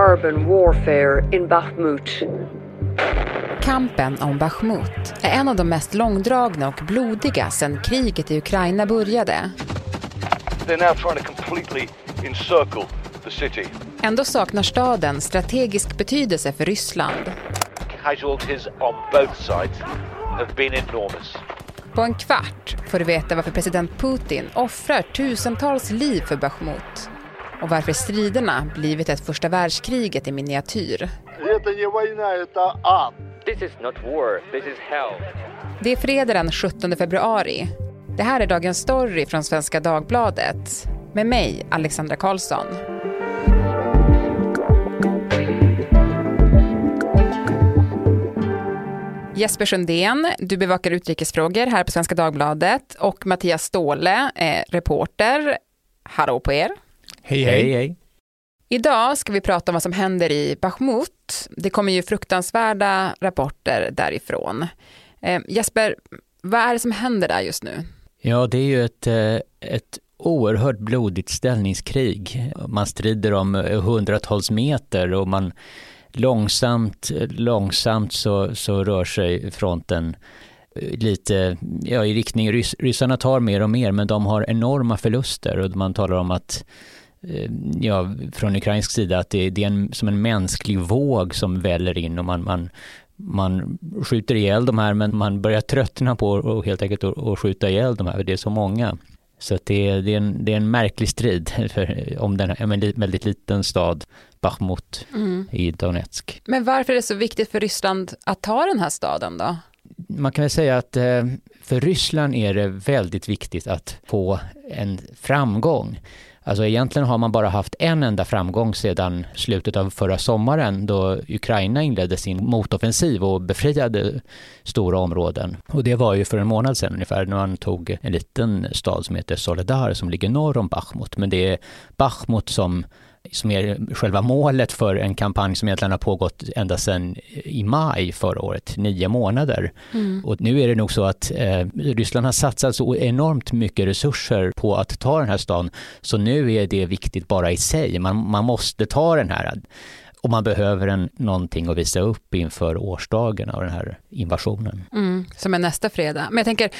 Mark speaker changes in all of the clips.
Speaker 1: urban warfare in Bakhmut.
Speaker 2: Kampen om Bachmut är en av de mest långdragna och blodiga sedan kriget i Ukraina började.
Speaker 3: They're now trying to completely encircle the city.
Speaker 2: Ändå saknar staden strategisk betydelse för Ryssland.
Speaker 3: Casualties on both sides have been enormous.
Speaker 2: På en kvart får du veta varför president Putin offrar tusentals liv för Bachmut och varför striderna blivit ett första världskriget i miniatyr. Det är fredag den 17 februari. Det här är dagens story från Svenska Dagbladet med mig, Alexandra Karlsson. Jesper Sundén, du bevakar utrikesfrågor här på Svenska Dagbladet och Mattias Ståhle, eh, reporter. Hallå på er.
Speaker 4: Hej, hej. hej.
Speaker 2: Idag ska vi prata om vad som händer i Bachmut. Det kommer ju fruktansvärda rapporter därifrån. Eh, Jesper, vad är det som händer där just nu?
Speaker 4: Ja, det är ju ett, eh, ett oerhört blodigt ställningskrig. Man strider om hundratals meter och man långsamt, långsamt så, så rör sig fronten eh, lite ja, i riktning, Rys, ryssarna tar mer och mer men de har enorma förluster och man talar om att eh, ja, från ukrainsk sida att det, det är en, som en mänsklig våg som väller in och man, man, man skjuter ihjäl de här men man börjar tröttna på och helt enkelt att skjuta ihjäl de här, det är så många. Så det, är, det, är en, det är en märklig strid för, om den, en väldigt liten stad, Bachmut mm. i Donetsk.
Speaker 2: Men varför är det så viktigt för Ryssland att ta den här staden då?
Speaker 4: Man kan väl säga att eh, för Ryssland är det väldigt viktigt att få en framgång. Alltså egentligen har man bara haft en enda framgång sedan slutet av förra sommaren då Ukraina inledde sin motoffensiv och befriade stora områden. Och det var ju för en månad sedan ungefär när man tog en liten stad som heter Soledar som ligger norr om Bachmut. Men det är Bachmut som som är själva målet för en kampanj som egentligen har pågått ända sedan i maj förra året, nio månader. Mm. Och nu är det nog så att eh, Ryssland har satsat så enormt mycket resurser på att ta den här stan, så nu är det viktigt bara i sig. Man, man måste ta den här och man behöver en, någonting att visa upp inför årsdagen av den här invasionen.
Speaker 2: Mm, som är nästa fredag. Men jag tänker,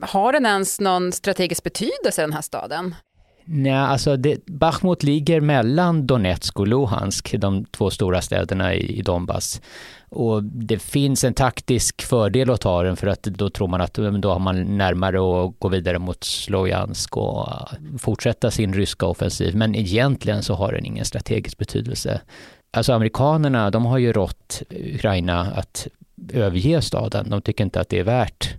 Speaker 2: har den ens någon strategisk betydelse den här staden?
Speaker 4: Nej, alltså det, Bachmut ligger mellan Donetsk och Luhansk, de två stora städerna i, i Donbass. Och det finns en taktisk fördel att ta den för att då tror man att då har man närmare att gå vidare mot Slojansk och eh, fortsätta sin ryska offensiv. Men egentligen så har den ingen strategisk betydelse. Alltså amerikanerna, de har ju rått Ukraina att överge staden. De tycker inte att det är värt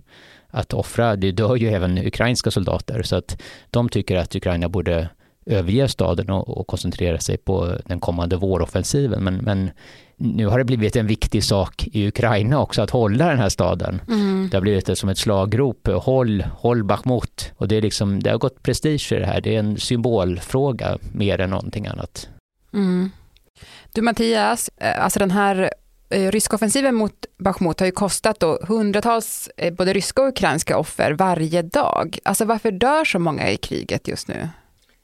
Speaker 4: att offra. Det dör ju även ukrainska soldater så att de tycker att Ukraina borde överge staden och, och koncentrera sig på den kommande våroffensiven. Men, men nu har det blivit en viktig sak i Ukraina också att hålla den här staden. Mm. Det har blivit som ett slagrop, håll, håll Bachmut. Och det, är liksom, det har gått prestige i det här, det är en symbolfråga mer än någonting annat.
Speaker 2: Mm. Du Mattias, eh, alltså den här Eh, ryska offensiven mot Bachmut har ju kostat då hundratals eh, både ryska och ukrainska offer varje dag. Alltså varför dör så många i kriget just nu?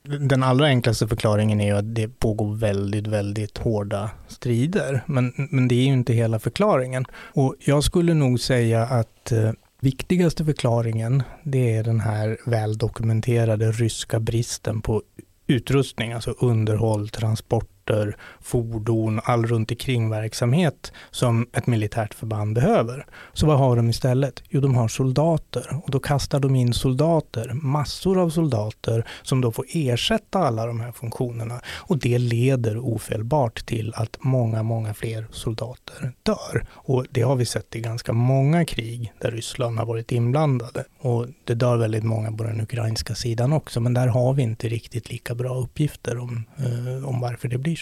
Speaker 5: Den allra enklaste förklaringen är ju att det pågår väldigt, väldigt hårda strider. Men, men det är ju inte hela förklaringen. Och jag skulle nog säga att eh, viktigaste förklaringen, det är den här väldokumenterade ryska bristen på utrustning, alltså underhåll, transport transporter, fordon, all runt omkring verksamhet som ett militärt förband behöver. Så vad har de istället? Jo, de har soldater och då kastar de in soldater, massor av soldater som då får ersätta alla de här funktionerna och det leder ofelbart till att många, många fler soldater dör. Och det har vi sett i ganska många krig där Ryssland har varit inblandade och det dör väldigt många på den ukrainska sidan också, men där har vi inte riktigt lika bra uppgifter om, eh, om varför det blir så.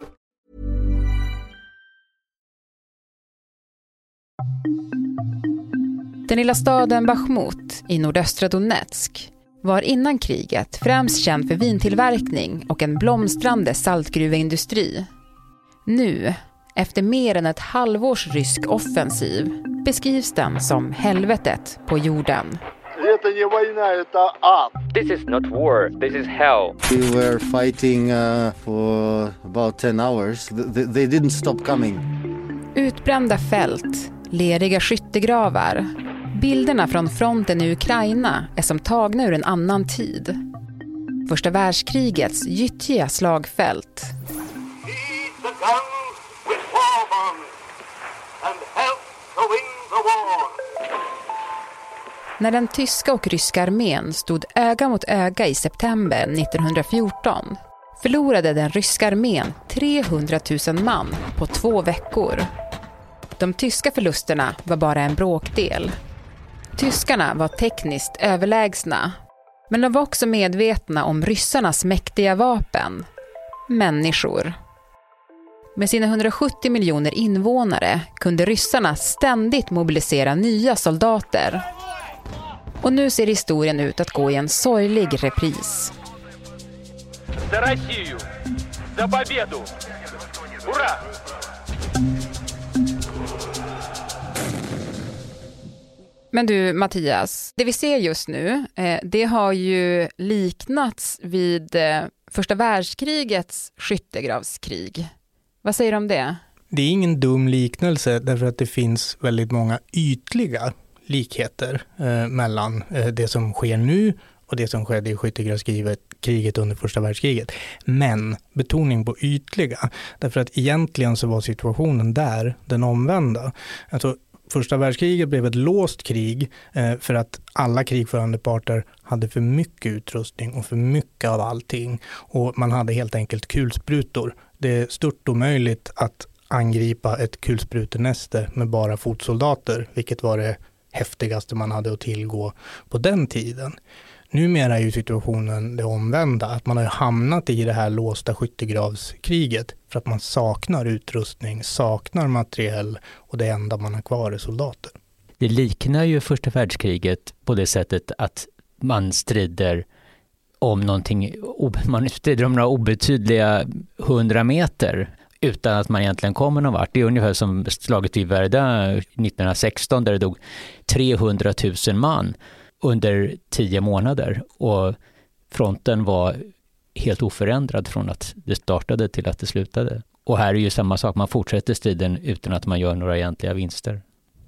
Speaker 2: Den lilla staden Bachmut i nordöstra Donetsk var innan kriget främst känd för vintillverkning och en blomstrande saltgruveindustri. Nu, efter mer än ett halvårs rysk offensiv, beskrivs den som helvetet på jorden.
Speaker 6: This is not war, this is hell.
Speaker 7: We were fighting uh, for about 10 hours. Th- th- they didn't stop coming.
Speaker 2: Utbrända fält, leriga skyttegravar. Bilderna från fronten i Ukraina är som tagna ur en annan tid. Första världskrigets gyttjiga slagfält. När den tyska och ryska armén stod öga mot öga i september 1914 förlorade den ryska armén 300 000 man på två veckor. De tyska förlusterna var bara en bråkdel. Tyskarna var tekniskt överlägsna, men de var också medvetna om ryssarnas mäktiga vapen, människor. Med sina 170 miljoner invånare kunde ryssarna ständigt mobilisera nya soldater. Och nu ser historien ut att gå i en sorglig repris.
Speaker 3: За Россию! За победу! Ура!
Speaker 2: Men du Mattias, det vi ser just nu, eh, det har ju liknats vid eh, första världskrigets skyttegravskrig. Vad säger du om det?
Speaker 5: Det är ingen dum liknelse därför att det finns väldigt många ytliga likheter eh, mellan eh, det som sker nu och det som skedde i skyttegravskriget under första världskriget. Men betoning på ytliga, därför att egentligen så var situationen där den omvända. Alltså, första världskriget blev ett låst krig eh, för att alla krigförande parter hade för mycket utrustning och för mycket av allting. Och man hade helt enkelt kulsprutor. Det är stört omöjligt att angripa ett kulsprutenäste med bara fotsoldater, vilket var det häftigaste man hade att tillgå på den tiden. Numera är ju situationen det omvända, att man har hamnat i det här låsta skyttegravskriget för att man saknar utrustning, saknar materiell och det enda man har kvar är soldater.
Speaker 4: Det liknar ju första världskriget på det sättet att man strider om någonting, man strider om några obetydliga hundra meter utan att man egentligen kommer någon vart. Det är ungefär som slaget vid Verdun 1916 där det dog 300 000 man under tio månader och fronten var helt oförändrad från att det startade till att det slutade. Och här är ju samma sak, man fortsätter striden utan att man gör några egentliga vinster.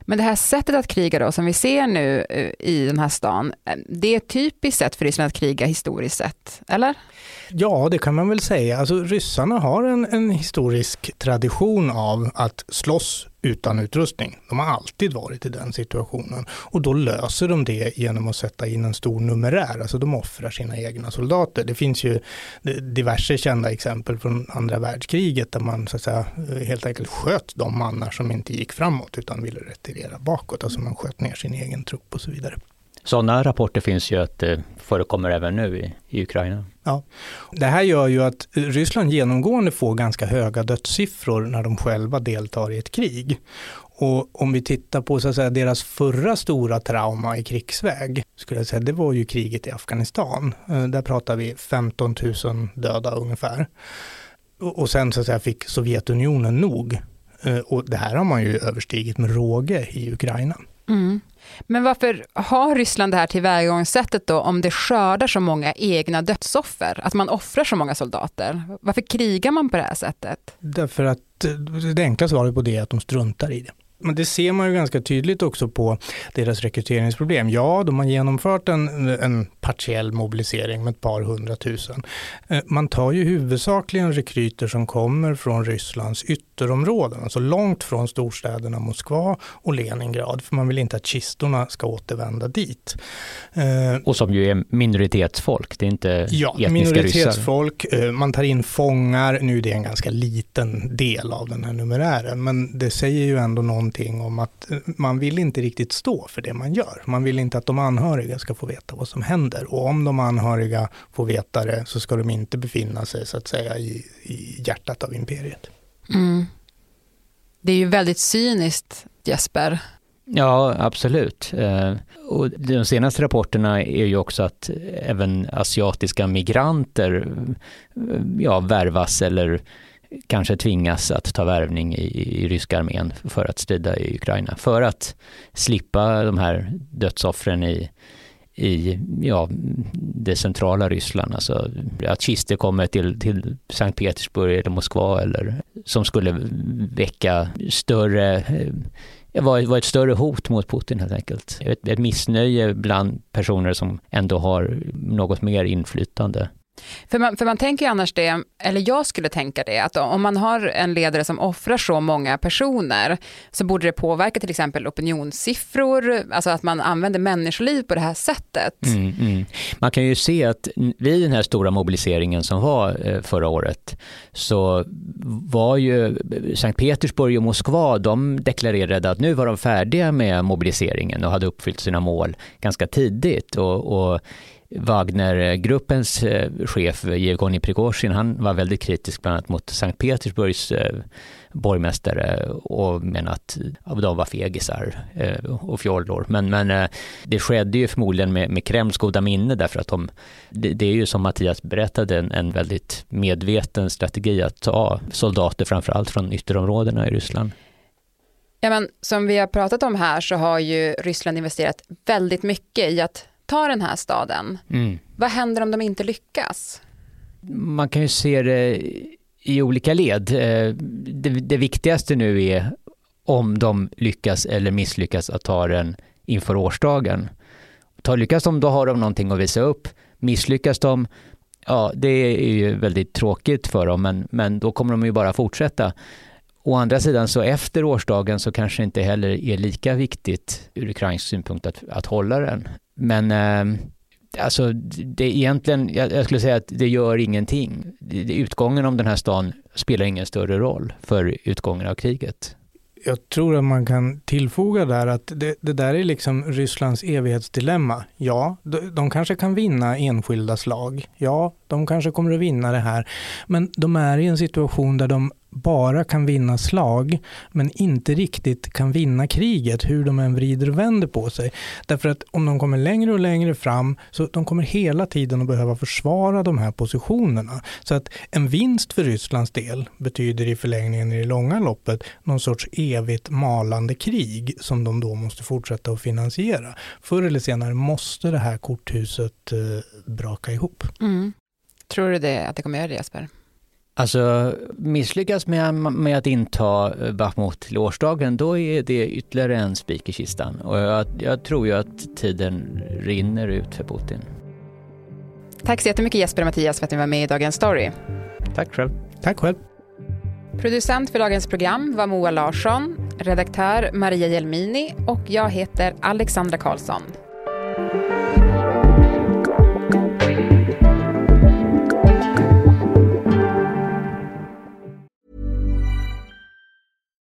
Speaker 2: Men det här sättet att kriga då, som vi ser nu eh, i den här stan, eh, det är ett typiskt sätt för Ryssland att kriga historiskt sett, eller?
Speaker 5: Ja, det kan man väl säga. Alltså, ryssarna har en, en historisk tradition av att slåss utan utrustning. De har alltid varit i den situationen och då löser de det genom att sätta in en stor numerär. Alltså de offrar sina egna soldater. Det finns ju diverse kända exempel från andra världskriget där man så att säga, helt enkelt sköt de mannar som inte gick framåt utan ville retirera bakåt. Alltså man sköt ner sin egen trupp och så vidare.
Speaker 4: Sådana rapporter finns ju att det förekommer även nu i, i Ukraina.
Speaker 5: Ja. Det här gör ju att Ryssland genomgående får ganska höga dödssiffror när de själva deltar i ett krig. Och om vi tittar på så att säga, deras förra stora trauma i krigsväg, skulle jag säga, det var ju kriget i Afghanistan. Eh, där pratar vi 15 000 döda ungefär. Och sen så att säga, fick Sovjetunionen nog. Eh, och det här har man ju överstigit med råge i Ukraina.
Speaker 2: Mm. Men varför har Ryssland det här tillvägagångssättet då om det skördar så många egna dödsoffer? Att man offrar så många soldater? Varför krigar man på det här sättet?
Speaker 5: Därför att eh, det enkla svaret på det är att de struntar i det. Men det ser man ju ganska tydligt också på deras rekryteringsproblem. Ja, de har genomfört en, en partiell mobilisering med ett par hundratusen. Eh, man tar ju huvudsakligen rekryter som kommer från Rysslands yttre ytterområden, alltså långt från storstäderna Moskva och Leningrad, för man vill inte att kistorna ska återvända dit.
Speaker 4: Eh, och som ju är minoritetsfolk, det är inte
Speaker 5: ja, etniska minoritetsfolk, ryssar. Eh, man tar in fångar, nu är det en ganska liten del av den här numerären, men det säger ju ändå någonting om att eh, man vill inte riktigt stå för det man gör. Man vill inte att de anhöriga ska få veta vad som händer och om de anhöriga får veta det så ska de inte befinna sig så att säga i, i hjärtat av imperiet. Mm.
Speaker 2: Det är ju väldigt cyniskt, Jesper.
Speaker 4: Ja, absolut. Eh, och de senaste rapporterna är ju också att även asiatiska migranter eh, ja, värvas eller kanske tvingas att ta värvning i, i ryska armén för att strida i Ukraina. För att slippa de här dödsoffren i, i ja, det centrala Ryssland. Alltså att kister kommer till, till Sankt Petersburg eller Moskva eller som skulle väcka större eh, var, var ett större hot mot Putin helt enkelt. Ett, ett missnöje bland personer som ändå har något mer inflytande.
Speaker 2: För man, för man tänker ju annars det, eller jag skulle tänka det, att om man har en ledare som offrar så många personer, så borde det påverka till exempel opinionssiffror, alltså att man använder människoliv på det här sättet.
Speaker 4: Mm, mm. Man kan ju se att vid den här stora mobiliseringen som var eh, förra året, så var ju eh, Sankt Petersburg och Moskva, de deklarerade att nu var de färdiga med mobiliseringen och hade uppfyllt sina mål ganska tidigt. och, och Wagnergruppens eh, chef eh, Jevgenij Prigozjin, han var väldigt kritisk bland annat mot Sankt Petersburgs eh, borgmästare och menade att de var fegisar och fjollor. Men, men det skedde ju förmodligen med, med Kremls goda minne därför att de, det, det är ju som Mattias berättade en, en väldigt medveten strategi att ta soldater framförallt från ytterområdena i Ryssland.
Speaker 2: Ja, men som vi har pratat om här så har ju Ryssland investerat väldigt mycket i att ta den här staden. Mm. Vad händer om de inte lyckas?
Speaker 4: Man kan ju se det i olika led. Eh, det, det viktigaste nu är om de lyckas eller misslyckas att ta den inför årsdagen. Ta, lyckas de, då har de någonting att visa upp. Misslyckas de, ja det är ju väldigt tråkigt för dem, men, men då kommer de ju bara fortsätta. Å andra sidan så efter årsdagen så kanske det inte heller är lika viktigt ur ukrainsk synpunkt att, att hålla den. Men eh, alltså det är egentligen, jag, jag, skulle säga att det gör ingenting. Utgången om den här stan spelar ingen större roll för utgången av kriget.
Speaker 5: Jag tror att man kan tillfoga där att det, det där är liksom Rysslands evighetsdilemma. Ja, de, de kanske kan vinna enskilda slag. Ja, de kanske kommer att vinna det här. Men de är i en situation där de bara kan vinna slag men inte riktigt kan vinna kriget hur de än vrider och vänder på sig. Därför att om de kommer längre och längre fram så de kommer hela tiden att behöva försvara de här positionerna. Så att en vinst för Rysslands del betyder i förlängningen i det långa loppet någon sorts evigt malande krig som de då måste fortsätta att finansiera. Förr eller senare måste det här korthuset eh, braka ihop. Mm.
Speaker 2: Tror du det, att det kommer göra det Jesper?
Speaker 4: Alltså misslyckas med, med att inta eh, Bachmut till årsdagen, då är det ytterligare en spik i kistan. Och jag, jag tror ju att tiden rinner ut för Putin.
Speaker 2: Tack så jättemycket Jesper och Mattias för att ni var med i Dagens Story.
Speaker 4: Tack själv.
Speaker 5: Tack själv.
Speaker 2: Producent för dagens program var Moa Larsson, redaktör Maria Jelmini och jag heter Alexandra Karlsson.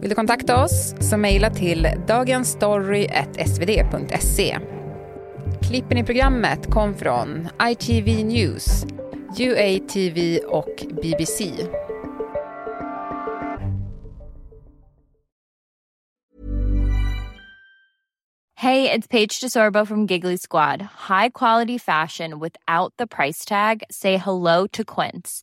Speaker 2: Vill du kontakta oss så mejla till dagensstory.svd.se. Klippen i programmet kom från ITV News, UATV och BBC.
Speaker 8: Hej, det är Paige DeSorbo från Giggly Squad. High quality fashion without the price tag. Say hello to Quince.